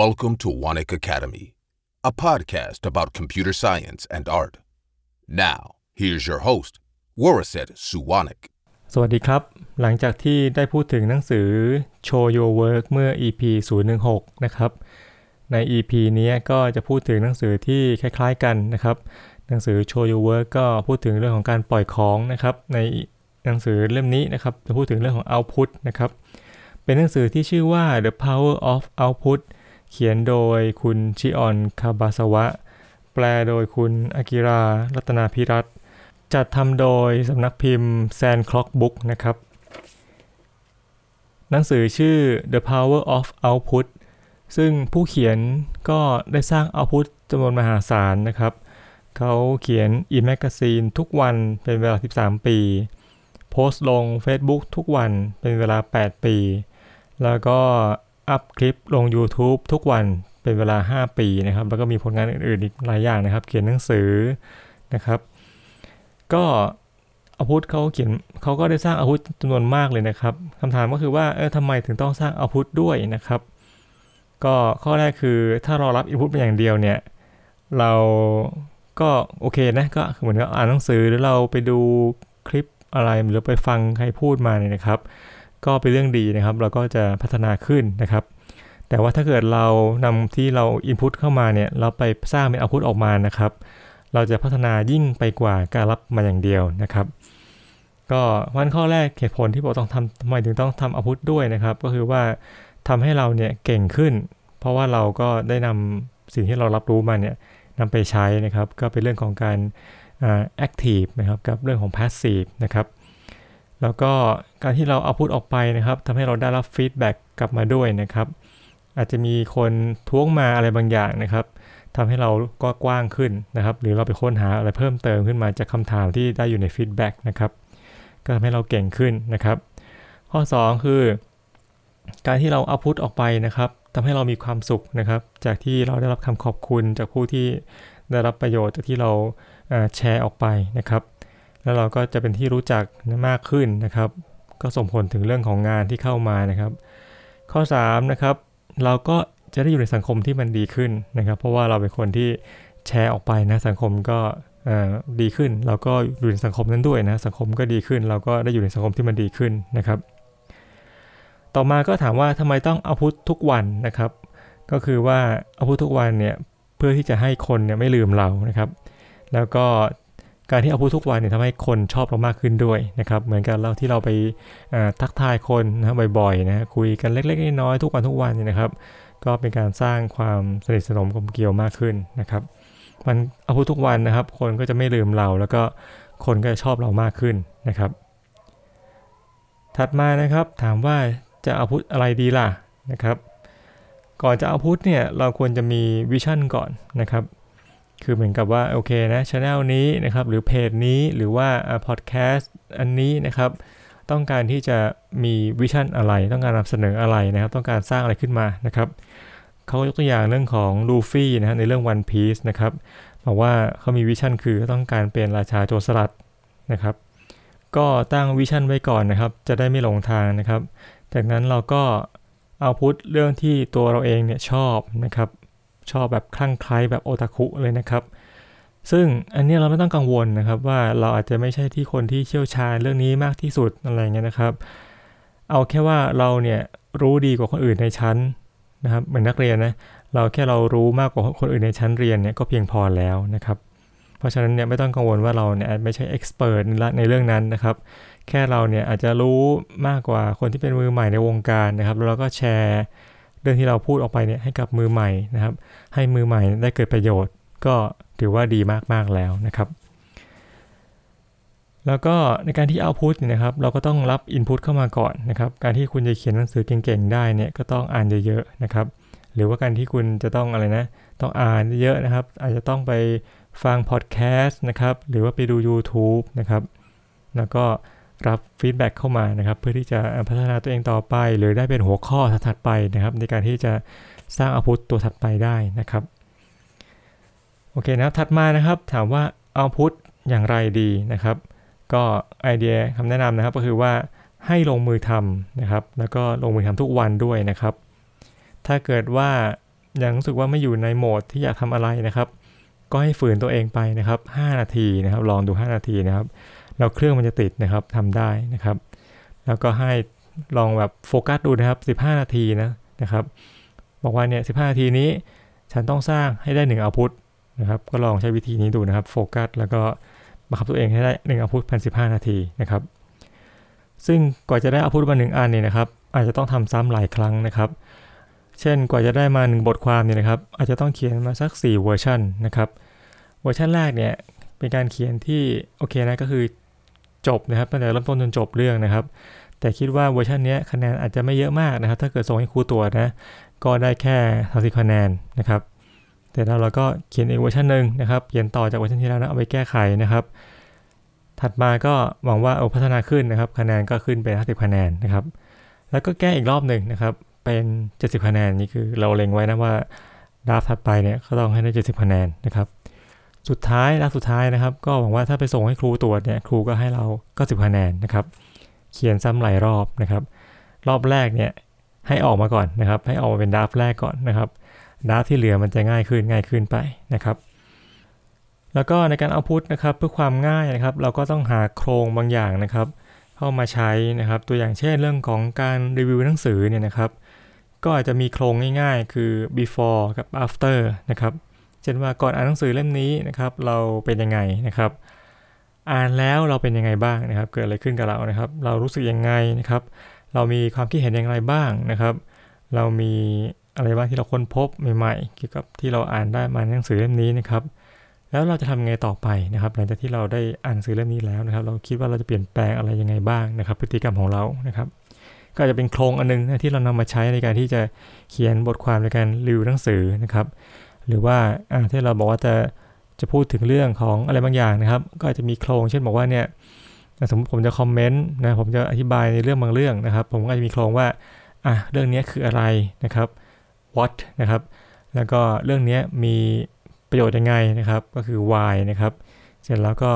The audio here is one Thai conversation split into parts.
Welcome to Wanik Academy, a podcast about computer science and art. Now, here's your host, Waraset Suwanik. สวัสดีครับ หลังจากที่ได้พูดถึงหนังสือ Show Your Work เมื่อ EP 016 นะครับ ใน EP นี้ก็จะพูดถึงหนังสือที่คล้ายๆกันนะครับ หนังสือ Show Your Work ก็พูดถึงเรื่องของการปล่อยของนะครับ ในหนังสือเล่มนี้นะครับจะพูดถึงเรื่องของ output นะครับ เป็นหนังสือที่ชื่อว่า The Power of Output เขียนโดยคุณชิออนคาบาสวะ แปลโดยคุณอากิรารัตนาพิรัตจัดทำโดยสำนักพิมพ์ Sand Clock Book นะครับ หนังสือชื่อ The Power of Output ซึ่งผู้เขียนก็ได้สร้าง output จำนวนมหาศาลนะครับ เขาเขียน e-magazine ทุกวันเป็นเวลา 13 ปี โพสต์ลง Facebook ทุกวันเป็นเวลา 8 ปี แล้วก็ อัพคลิปลง YouTube ทุกวันเป็นเวลา 5 ปีนะครับ แล้วก็มีผลงานอื่นๆอีกหลายอย่างนะครับ เขียนหนังสือนะครับ ก็อาวุธเขาเขียนเขาก็ได้สร้างอาวุธจำนวนมากเลยนะครับคำถามก็คือว่าเออทำไมถึงต้องสร้างอาวุธด้วยนะครับ ก็ข้อแรกคือถ้าเรารับอินพุตเป็นอย่างเดียวเนี่ย เราก็โอเคนะก็เหมือนกับอ่านหนังสือหรือเราไปดูคลิปอะไรหรือไปฟังใครพูดมาเนี่ยนะครับ ก็เป็นเรื่องดีนะครับ เราก็จะพัฒนาขึ้นนะครับ แต่ว่าถ้าเกิดเรานำที่เราอินพุตเข้ามาเนี่ย เราไปสร้างเป็นเอาพุตออกมานะครับ เราจะพัฒนายิ่งไปกว่าการรับมาอย่างเดียวนะครับ ก็วันข้อแรกเหตุผลที่บอกต้องทำทำไมถึงต้องทำอาพุทด้วยนะครับ ก็คือว่าทำให้เราเนี่ยเก่งขึ้น เพราะว่าเราก็ได้นำสิ่งที่เรารับรู้มาเนี่ยนำไปใช้นะครับ ก็เป็นเรื่องของการ active นะครับ กับเรื่องของ passive นะครับ แล้วก็การที่เรา output ออกไปนะครับทำให้เราได้รับ feedback กลับมาด้วยนะครับ อาจจะมีคนท้วงมาอะไรบางอย่างนะครับทำให้เราก็กว้างขึ้นนะครับ หรือเราไปค้นหาอะไรเพิ่มเติมขึ้นมาจากคำถามที่ได้อยู่ใน feedback นะครับก็ทำให้เราเก่งขึ้นนะครับ ข้อ 2 คือ การที่เราเอาพุทออกไปนะครับทำให้เรามีความสุขนะครับ จากที่เราได้รับคำขอบคุณจากผู้ที่ได้รับประโยชน์จากที่เราแชร์ออกไปนะครับ แล้วเราก็จะเป็นที่รู้จักมากขึ้นนะครับ ก็ส่งผลถึงเรื่องของงานที่เข้ามานะครับ ข้อ3นะครับเราก็จะได้อยู่ในสังคมที่มันดีขึ้นนะครับ เพราะว่าเราเป็นคนที่แชร์ออกไปนะสังคมก็ดีขึ้น เราก็อยู่ในสังคมนั้นด้วยนะสังคมก็ดีขึ้น เราก็ได้อยู่ในสังคมที่มันดีขึ้นนะครับ ต่อมาก็ถามว่าทำไมต้องเอาพุททุกวันนะครับ ก็คือว่าเอาพุททุกวันเนี่ยเพื่อที่จะให้คนเนี่ยไม่ลืมเรานะครับ แล้วก็ การที่เอาพูดทุกวันเนี่ยทำให้คนชอบเรามากขึ้นด้วยนะครับ เหมือนกันเราที่เราไปทักทายคนนะบ่อยๆนะคุยกันเล็กๆน้อยๆทุกวันทุกวันเนี่ยนะครับ ก็เป็นการสร้างความสนิทสนมกลมเกลียวมากขึ้นนะครับมัน output ทุกวันนะครับ คนก็จะไม่ลืมเราแล้วก็คนก็จะชอบเรามากขึ้นนะครับ ถัดมานะครับถามว่าจะ output อะไรดีล่ะนะครับ ก่อนจะ output เนี่ยเราควรจะมี vision ก่อนนะครับ คือเหมือนกับว่าโอเคนะช anel นี้นะครับหรือเพจนี้หรือว่าพอดแคสต์อันนี้นะครับต้องการที่จะมี vision อะไร ต้องการนำเสนออะไรนะครับ ต้องการสร้างอะไรขึ้นมานะครับเขายกตัวอย่างเรื่องของลูฟี่นะฮะในเรื่อง One Piece นะครับบอกว่าเขามีวิชั่นคือต้องการเป็นราชาโจรสลัดนะครับ ก็ตั้งวิชั่นไว้ก่อนนะครับ จะได้ไม่หลงทางนะครับ จากนั้นเราก็เอาพุทเรื่องที่ตัวเราเองเนี่ยชอบนะครับ ชอบแบบคลั่งไคล้แบบโอตาคุเลยนะครับ ซึ่งอันนี้เราไม่ต้องกังวลนะครับ ว่าเราอาจจะไม่ใช่ที่คนที่เชี่ยวชาญเรื่องนี้มากที่สุดอะไรเงี้ยนะครับ เอาแค่ว่าเราเนี่ยรู้ดีกว่าคนอื่นในชั้นนะครับเหมือนนักเรียนนะเราแค่เรารู้มากกว่าคนอื่นในชั้นเรียนเนี่ยก็เพียงพอแล้วนะครับ เพราะฉะนั้นเนี่ยไม่ต้องกังวลว่าเราเนี่ยไม่ใช่เอ็กซ์เพรสในเรื่องนั้นนะครับ แค่เราเนี่ยอาจจะรู้มากกว่าคนที่เป็นมือใหม่ในวงการนะครับแล้วเราก็แชร์ เรื่องที่เราพูดออกไปเนี่ยให้กับมือใหม่นะครับ ให้มือใหม่ได้เกิดประโยชน์ ก็ถือว่าดีมากๆแล้วนะครับ แล้วก็ในการที่ output นะครับ เราก็ต้องรับ input เข้ามาก่อนนะครับ การที่คุณจะเขียนหนังสือเก่งๆได้เนี่ยก็ต้องอ่านเยอะๆนะครับ หรือว่าการที่คุณจะต้องอะไรนะต้องอ่านเยอะนะครับ อาจจะต้องไปฟังพอดแคสต์นะครับ หรือว่าไปดู YouTube นะครับ แล้วก็ รับ feedback เข้ามานะครับ เพื่อที่จะพัฒนาตัวเองต่อไป หรือได้เป็นหัวข้อถัดไปนะครับ ในการที่จะสร้าง output ตัวถัดไปได้นะครับโอเคนะครับถัดมานะครับถามว่าเอาพุตอย่างไรดีนะครับ ก็ไอเดียคำแนะนำนะครับก็คือว่าให้ลงมือทำนะครับ แล้วก็ลงมือทำทุกวันด้วยนะครับ ถ้าเกิดว่ายังรู้สึกว่าไม่อยู่ในโหมดที่อยากทำอะไรนะครับ ก็ให้ฝืนตัวเองไปนะครับ 5 นาทีนะครับ ลองดู 5 นาทีนะครับ แล้วเครื่องมันจะติดนะครับทำได้นะครับ แล้วก็ให้ลองแบบโฟกัสดูนะครับ 15 นาทีนะนะครับ บอกว่าเนี่ย15 นาทีนี้ฉันต้องสร้างให้ได้1 output นะครับ ก็ลองใช้วิธีนี้ดูนะครับโฟกัสแล้วก็บังคับตัวเองให้ได้1 output ภายใน15 นาทีนะครับ ซึ่งกว่าจะได้ output มา1อันเนี่ยนะครับ อาจจะต้องทำซ้ำหลายครั้งนะครับ เช่นกว่าจะได้มา 1 บทความเนี่ยนะครับ อาจจะต้องเขียนมาสัก 4 เวอร์ชันนะครับ เวอร์ชันแรกเนี่ยเป็นการเขียนที่โอเคนะก็คือ จบนะครับตั้งแต่เริ่มต้นจนจบเรื่องนะครับ แต่คิดว่าเวอร์ชันนี้คะแนนอาจจะไม่เยอะมากนะครับ ถ้าเกิดส่งให้ครูตรวจนะ ก็ได้แค่สิบคะแนนนะครับ แต่แล้วเราก็เขียนอีกเวอร์ชันหนึ่งนะครับเขียนต่อจากเวอร์ชันที่แล้วนะเอาไปแก้ไขนะครับ ถัดมาก็หวังว่าเอาพัฒนาขึ้นนะครับ คะแนนก็ขึ้นเป็น50คะแนนนะครับ แล้วก็แก้อีกรอบหนึ่งนะครับเป็น 70คะแนนนี่คือเราเล็งไว้นะว่า draft ถัดไปเนี่ยก็ต้องให้ได้ 70คะแนนนะครับ สุดท้าย draft สุดท้ายนะครับ ก็หวังว่าถ้าไปส่งให้ครูตรวจเนี่ยครูก็ให้เราก็10คะแนนนะครับ เขียนซ้ำหลายรอบนะครับ รอบแรกเนี่ยให้ออกมาก่อนนะครับ ให้ออกมาเป็นดาฟแรกก่อนนะครับดาฟที่เหลือมันจะง่ายขึ้นง่ายขึ้นไปนะครับ แล้วก็ในการเอาพุทนะครับเพื่อความง่ายนะครับ เราก็ต้องหาโครงบางอย่างนะครับ เข้ามาใช้นะครับ ตัวอย่างเช่นเรื่องของการรีวิวหนังสือเนี่ยนะครับ ก็อาจจะมีโครงง่ายๆ คือ before กับ after นะครับ เช่นว่าก่อนอ่านหนังสือเล่มนี้นะครับเราเป็นยังไงนะครับ อ่านแล้วเราเป็นยังไงบ้างนะครับ เกิดอะไรขึ้นกับเรานะครับ เรารู้สึกยังไงนะครับ เรามีความคิดเห็นอย่างไรบ้างนะครับ เรามีอะไรบ้างที่เราค้นพบใหม่ๆ เกี่ยวกับที่เราอ่านได้มาในหนังสือเล่มนี้นะครับแล้วเราจะทำไงต่อไปนะครับหลังจากที่เราได้อ่านหนังสือเล่มนี้แล้วนะครับ เราคิดว่าเราจะเปลี่ยนแปลงอะไรยังไงบ้างนะครับ พฤติกรรมของเรานะครับ ก็จะเป็นโครงอันนึงนะที่เรานำมาใช้ในการที่จะเขียนบทความในการรีวิวหนังสือนะครับ หรือว่าที่เราบอกว่าจะจะพูดถึงเรื่องของอะไรบางอย่างนะครับ ก็อาจจะมีโครงเช่นบอกว่าเนี่ยสมมติผมจะคอมเมนต์นะผมจะอธิบายในเรื่องบางเรื่องนะครับ ผมก็จะมีโครงว่าอะเรื่องนี้คืออะไรนะครับ what นะครับ แล้วก็เรื่องนี้มีประโยชน์ยังไงนะครับ ก็คือ why นะครับ เสร็จแล้วก็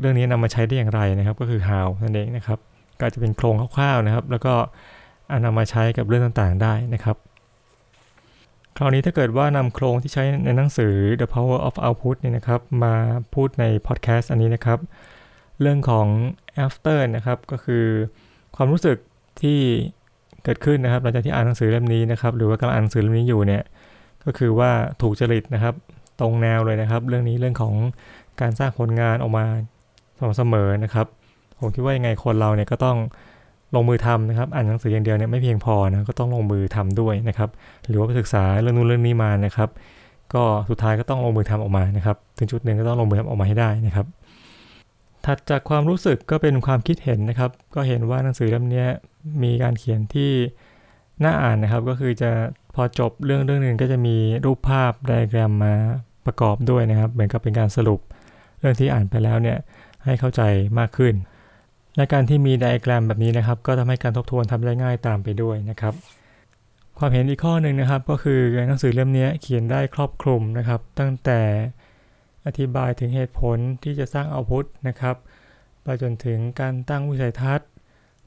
เรื่องนี้นำมาใช้ได้อย่างไรนะครับ ก็คือ how นั่นเองนะครับ ก็จะเป็นโครงคร่าวๆนะครับ แล้วก็นำมาใช้กับเรื่องต่างๆได้นะครับ คราวนี้ถ้าเกิดว่านำโครงที่ใช้ในหนังสือ The Power of Output เนี่ยนะครับมาพูดในพอดแคสต์อันนี้นะครับ เรื่องของ after นะครับก็คือความรู้สึกที่เกิดขึ้นนะครับหลังจากที่อ่านหนังสือเล่มนี้นะครับหรือว่ากำลังอ่านหนังสือเล่มนี้อยู่เนี่ยก็คือว่าถูกจริตนะครับตรงแนวเลยนะครับ เรื่องนี้เรื่องของการสร้างผลงานออกมาสม่ำเสมอนะครับผมคิดว่ายังไงคนเราเนี่ยก็ต้อง ลงมือทำนะครับ อ่านหนังสืออย่างเดียวเนี่ยไม่เพียงพอนะก็ต้องลงมือทำด้วยนะครับ หรือว่าไปศึกษาเรื่องนู้นเรื่องนี้มานะครับ ก็สุดท้ายก็ต้องลงมือทำออกมานะครับ ถึงจุดหนึ่งก็ต้องลงมือทำออกมาให้ได้นะครับ ถัดจากความรู้สึกก็เป็นความคิดเห็นนะครับ ก็เห็นว่าหนังสือเล่มนี้มีการเขียนที่น่าอ่านนะครับ ก็คือจะพอจบเรื่องเรื่องหนึ่งก็จะมีรูปภาพไดอะแกรมมาประกอบด้วยนะครับ เหมือนกับเป็นการสรุปเรื่องที่อ่านไปแล้วเนี่ยให้เข้าใจมากขึ้น และการที่มีไดอะแกรมแบบนี้นะครับ ก็ทำให้การทบทวนทำได้ง่ายตามไปด้วยนะครับ ความเห็นอีกข้อหนึ่งนะครับ ก็คือหนังสือเล่มนี้เขียนได้ครอบคลุมนะครับ ตั้งแต่อธิบายถึงเหตุผลที่จะสร้างเอาพุทนะครับไปจนถึงการตั้งวิสัยทัศน์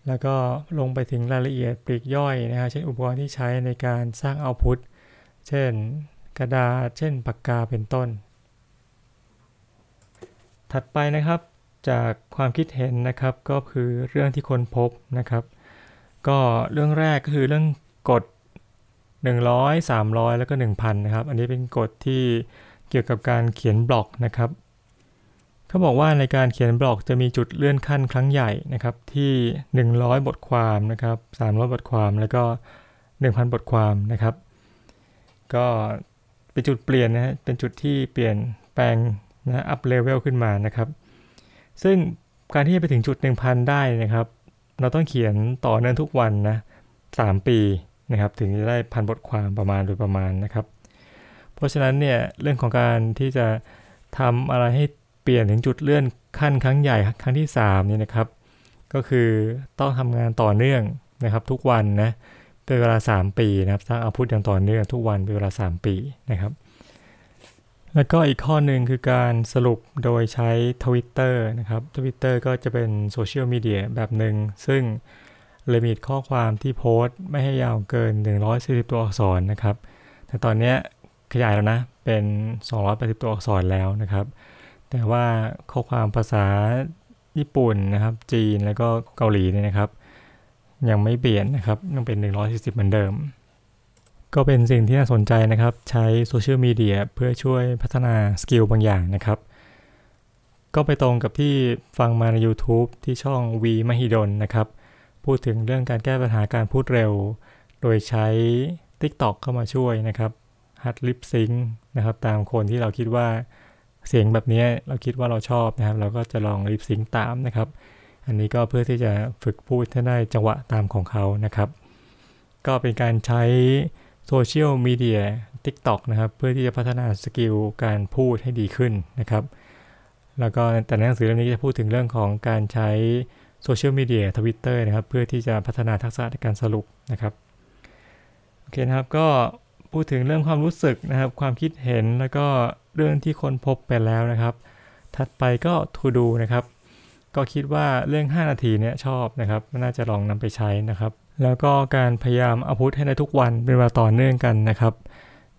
แล้วก็ลงไปถึงรายละเอียดปลีกย่อยนะฮะเช่นอุปกรณ์ที่ใช้ในการสร้างเอาพุทเช่น กระดาษ เช่นปากกาเป็นต้น ถัดไปนะครับ จากความคิดเห็นนะครับก็คือเรื่องที่คนพบนะครับ ก็เรื่องแรกก็คือเรื่องกฎ100 300 แล้วก็ 1,000 นะครับ อันนี้เป็นกฎที่เกี่ยวกับการเขียนบล็อกนะครับเขาบอกว่าในการเขียนบล็อกจะมีจุดเลื่อนขั้นครั้งใหญ่นะครับ ที่ 100 บทความนะครับ 300 บทความแล้วก็ 1,000 บทความนะครับ ก็เป็นจุดเปลี่ยนนะฮะเป็นจุดที่เปลี่ยนแปลงนะอัพเลเวลขึ้นมานะครับ ซึ่งการที่จะไปถึงจุด 1,000 ได้นะครับ เราต้องเขียนต่อเนื่องทุกวันนะ3ปีนะครับถึงจะได้พันบทความประมาณโดยประมาณนะครับ เพราะฉะนั้นเนี่ยเรื่องของการที่จะทำอะไรให้เปลี่ยนถึงจุดเลื่อนขั้นครั้งใหญ่ครั้งที่3นี่นะครับ ก็คือต้องทำงานต่อเนื่องนะครับ ทุกวันนะเป็นเวลา 3 ปีนะครับสร้าง output อย่างต่อเนื่องทุกวันเป็นเวลา 3 ปีนะครับ แล้วก็อีกข้อหนึ่งคือการสรุปโดยใช้ Twitter นะครับ Twitter ก็จะเป็นโซเชียลมีเดียแบบหนึ่ง ซึ่ง limit ข้อความที่โพสต์ไม่ให้ยาวเกิน 140 ตัวอักษรนะครับ แต่ตอนนี้ขยายแล้วนะ เป็น 280 ตัวอักษรแล้วนะครับ แต่ว่าข้อความภาษาญี่ปุ่นนะครับ จีนแล้วก็เกาหลีเนี่ยนะครับ ยังไม่เปลี่ยนนะครับ ยังเป็น 140 เหมือนเดิม ก็เป็นสิ่งที่น่าสนใจนะครับ ใช้โซเชียลมีเดียเพื่อช่วยพัฒนาสกิลบางอย่างนะครับ ก็ไปตรงกับที่ฟังมาใน YouTube ที่ช่อง V มหิดลนะครับ พูดถึงเรื่องการแก้ปัญหาการพูดเร็ว โดยใช้ TikTok เข้ามาช่วยนะครับหัด lip sync นะครับ ตามคนที่เราคิดว่าเสียงแบบนี้เราคิดว่าเราชอบนะครับ เราก็จะลอง lip sync ตามนะครับ อันนี้ก็เพื่อที่จะฝึกพูดให้ได้จังหวะตามของเขานะครับ ก็เป็นการใช้ โซเชียลมีเดีย TikTok นะครับเพื่อที่จะพัฒนา skill การพูดให้ดีขึ้นนะครับ แล้วก็แต่ในหนังสือเล่มนี้จะพูดถึงเรื่องของการใช้โซเชียลมีเดียทวิตเตอร์นะครับเพื่อที่จะพัฒนาทักษะในการสรุปนะครับโอเคนะครับก็พูดถึงเรื่องความรู้สึกนะครับ ความคิดเห็นแล้วก็เรื่องที่คนพบไปแล้วนะครับ ถัดไปก็ทูดูนะครับ ก็คิดว่าเรื่อง 5 นาทีเนี่ยชอบนะครับน่าจะลองนำไปใช้นะครับ แล้วก็การพยายามเอาพุทให้ได้ทุกวันเป็นเวลาต่อเนื่องกันนะครับ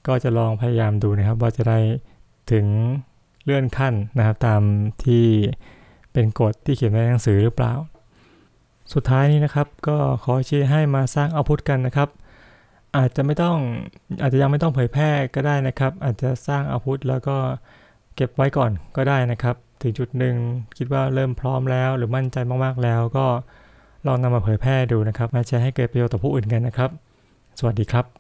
ก็จะลองพยายามดูนะครับ ว่าจะได้ถึงเลื่อนขั้นนะครับ ตามที่เป็นกฎที่เขียนไว้ในหนังสือหรือเปล่า สุดท้ายนี้นะครับ ก็ขอเชียร์ให้มาสร้างเอาพุทกันนะครับ อาจจะไม่ต้องอาจจะยังไม่ต้องเผยแพร่ก็ได้นะครับ อาจจะสร้างเอาพุทแล้วก็เก็บไว้ก่อนก็ได้นะครับ ถึงจุดหนึ่งคิดว่าเริ่มพร้อมแล้ว หรือมั่นใจมากๆแล้วก็ ลองนำมาเผยแพร่ดูนะครับมาแชร์ให้เกิดประโยชน์ต่อผู้อื่นกันนะครับ สวัสดีครับ